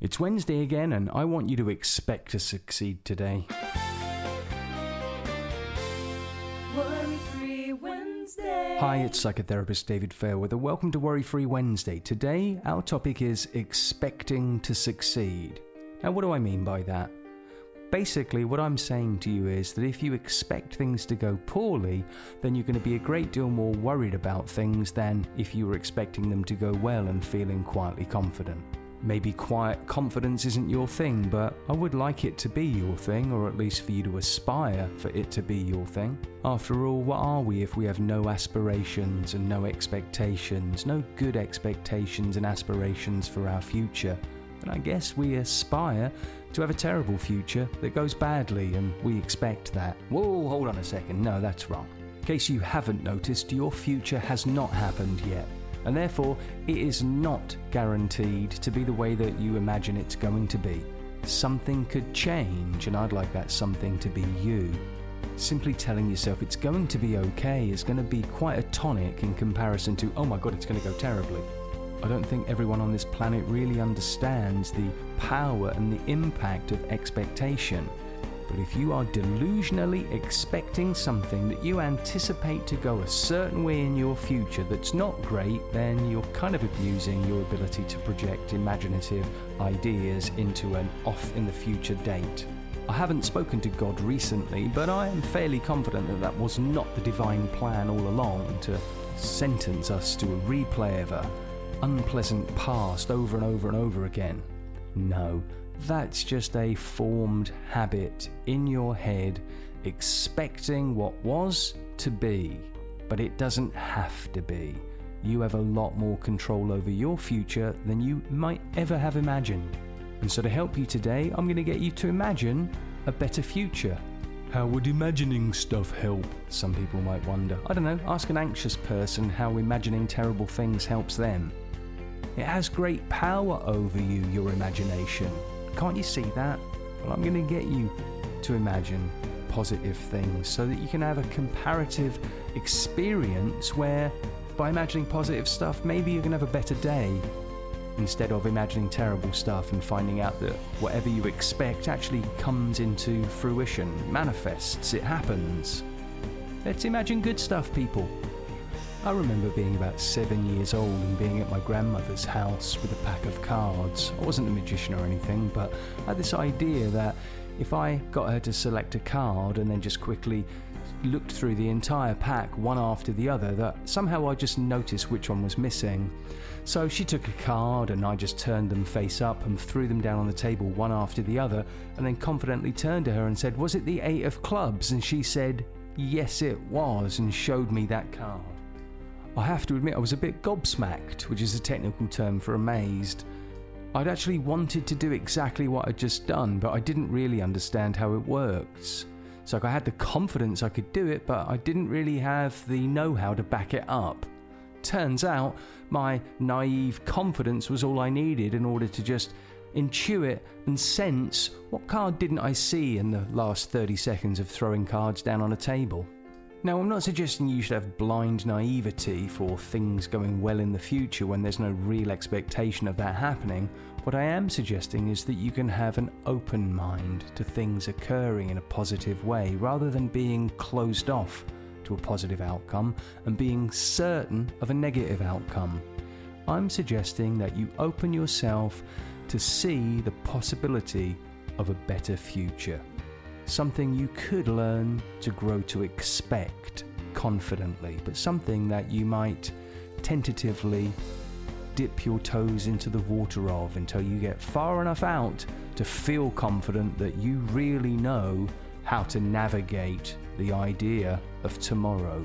It's Wednesday again, and I want you to expect to succeed today. Worry Free Wednesday. Hi, it's psychotherapist David Fairweather. Welcome to Worry Free Wednesday. Today, our topic is expecting to succeed. Now, what do I mean by that? Basically, what I'm saying to you is that if you expect things to go poorly, then you're going to be a great deal more worried about things than if you were expecting them to go well and feeling quietly confident. Maybe quiet confidence isn't your thing, but I would like it to be your thing, or at least for you to aspire for it to be your thing. After all, what are we if we have no aspirations and no expectations, no good expectations and aspirations for our future? And I guess we aspire to have a terrible future that goes badly, and we expect that. Whoa, hold on a second, no, that's wrong. In case you haven't noticed, your future has not happened yet and therefore it is not guaranteed to be the way that you imagine it's going to be. Something could change, and I'd like that something to be you. Simply telling yourself it's going to be okay is going to be quite a tonic in comparison to, oh my god, it's going to go terribly. I don't think everyone on this planet really understands the power and the impact of expectation. But if you are delusionally expecting something that you anticipate to go a certain way in your future that's not great, then you're kind of abusing your ability to project imaginative ideas into an off in the future date. I haven't spoken to God recently, but I am fairly confident that that was not the divine plan all along to sentence us to a replay of a unpleasant past over and over and over again. No, that's just a formed habit in your head expecting what was to be, but it doesn't have to be. You have a lot more control over your future than you might ever have imagined. And so, to help you today, I'm going to get you to imagine a better future. How would imagining stuff help? Some people might wonder. I don't know, ask an anxious person how imagining terrible things helps them. It has great power over you, your imagination. Can't you see that? Well, I'm going to get you to imagine positive things so that you can have a comparative experience where, by imagining positive stuff, maybe you're going to have a better day instead of imagining terrible stuff and finding out that whatever you expect actually comes into fruition, manifests, it happens. Let's imagine good stuff, people. I remember being about seven years old and being at my grandmother's house with a pack of cards. I wasn't a magician or anything, but I had this idea that if I got her to select a card and then just quickly looked through the entire pack one after the other, that somehow I just noticed which one was missing. So she took a card and I just turned them face up and threw them down on the table one after the other, and then confidently turned to her and said, Was it the eight of clubs? And she said, Yes, it was, and showed me that card. I have to admit, I was a bit gobsmacked, which is a technical term for amazed. I'd actually wanted to do exactly what I'd just done, but I didn't really understand how it works. So I had the confidence I could do it, but I didn't really have the know how to back it up. Turns out, my naive confidence was all I needed in order to just intuit and sense what card didn't I see in the last 30 seconds of throwing cards down on a table. Now, I'm not suggesting you should have blind naivety for things going well in the future when there's no real expectation of that happening. What I am suggesting is that you can have an open mind to things occurring in a positive way rather than being closed off to a positive outcome and being certain of a negative outcome. I'm suggesting that you open yourself to see the possibility of a better future something you could learn to grow to expect confidently, but something that you might tentatively dip your toes into the water of until you get far enough out to feel confident that you really know how to navigate the idea of tomorrow.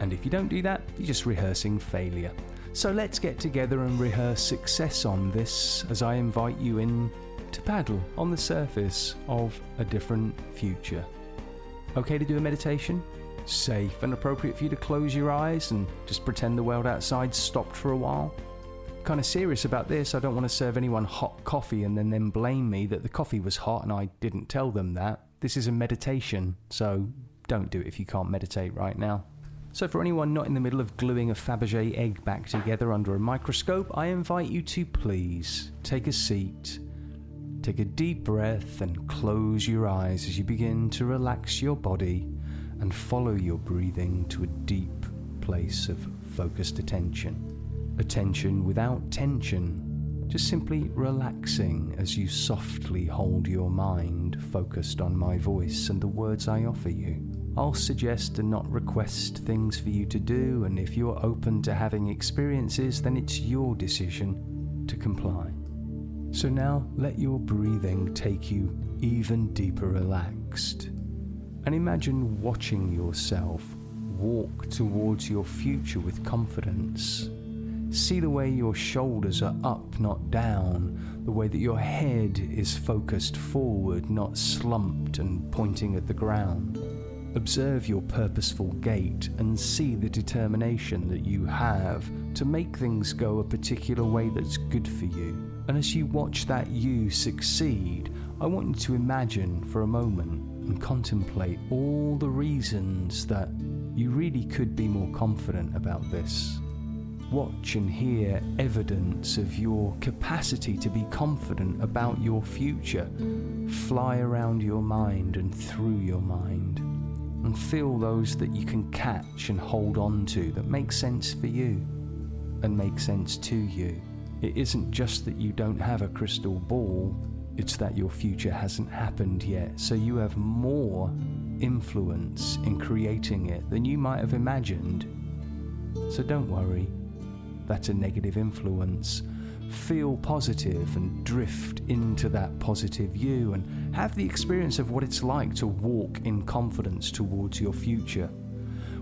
And if you don't do that, you're just rehearsing failure. So let's get together and rehearse success on this as I invite you in to paddle on the surface of a different future. Okay to do a meditation? Safe and appropriate for you to close your eyes and just pretend the world outside stopped for a while? Kind of serious about this, I don't want to serve anyone hot coffee and then them blame me that the coffee was hot and I didn't tell them that. This is a meditation, so don't do it if you can't meditate right now. So, for anyone not in the middle of gluing a Fabergé egg back together under a microscope, I invite you to please take a seat, take a deep breath, and close your eyes as you begin to relax your body and follow your breathing to a deep place of focused attention. Attention without tension, just simply relaxing as you softly hold your mind focused on my voice and the words I offer you. I'll suggest and not request things for you to do, and if you're open to having experiences, then it's your decision to comply. So now let your breathing take you even deeper relaxed. And imagine watching yourself walk towards your future with confidence. See the way your shoulders are up, not down, the way that your head is focused forward, not slumped and pointing at the ground. Observe your purposeful gait and see the determination that you have to make things go a particular way that's good for you. And as you watch that you succeed, I want you to imagine for a moment and contemplate all the reasons that you really could be more confident about this. Watch and hear evidence of your capacity to be confident about your future fly around your mind and through your mind and feel those that you can catch and hold on to that make sense for you and make sense to you. It isn't just that you don't have a crystal ball, it's that your future hasn't happened yet. So you have more influence in creating it than you might have imagined. So don't worry, that's a negative influence feel positive and drift into that positive you and have the experience of what it's like to walk in confidence towards your future.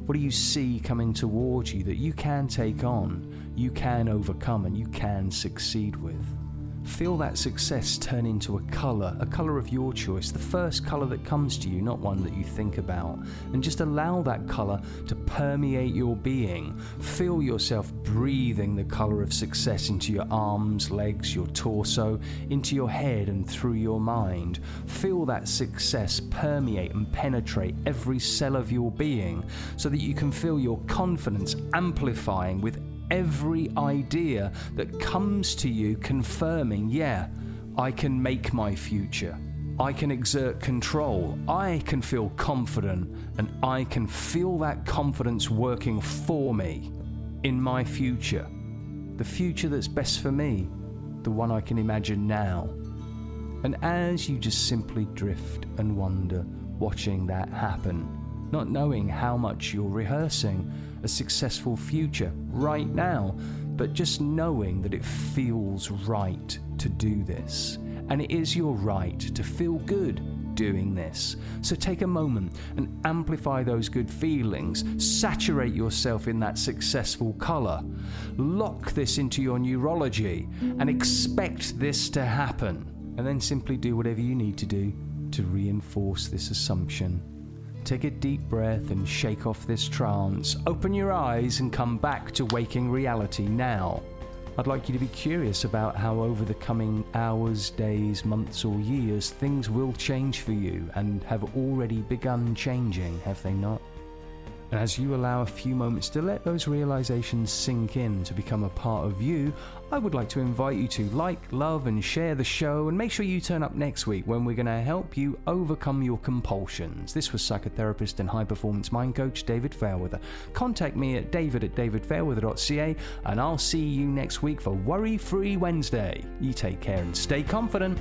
What do you see coming towards you that you can take on, you can overcome, and you can succeed with? Feel that success turn into a colour, a colour of your choice, the first colour that comes to you, not one that you think about. And just allow that colour to permeate your being. Feel yourself breathing the colour of success into your arms, legs, your torso, into your head, and through your mind. Feel that success permeate and penetrate every cell of your being so that you can feel your confidence amplifying with every idea that comes to you confirming, yeah, I can make my future. I can exert control. I can feel confident, and I can feel that confidence working for me in my future. The future that's best for me, the one I can imagine now. And as you just simply drift and wonder, watching that happen, not knowing how much you're rehearsing, a successful future right now, but just knowing that it feels right to do this. And it is your right to feel good doing this. So take a moment and amplify those good feelings. Saturate yourself in that successful color. Lock this into your neurology and expect this to happen. And then simply do whatever you need to do to reinforce this assumption Take a deep breath and shake off this trance. Open your eyes and come back to waking reality now. I'd like you to be curious about how, over the coming hours, days, months, or years, things will change for you and have already begun changing, have they not? And as you allow a few moments to let those realizations sink in to become a part of you, I would like to invite you to like, love, and share the show. And make sure you turn up next week when we're going to help you overcome your compulsions. This was psychotherapist and high performance mind coach David Fairweather. Contact me at david at davidfairweather.ca, and I'll see you next week for Worry Free Wednesday. You take care and stay confident.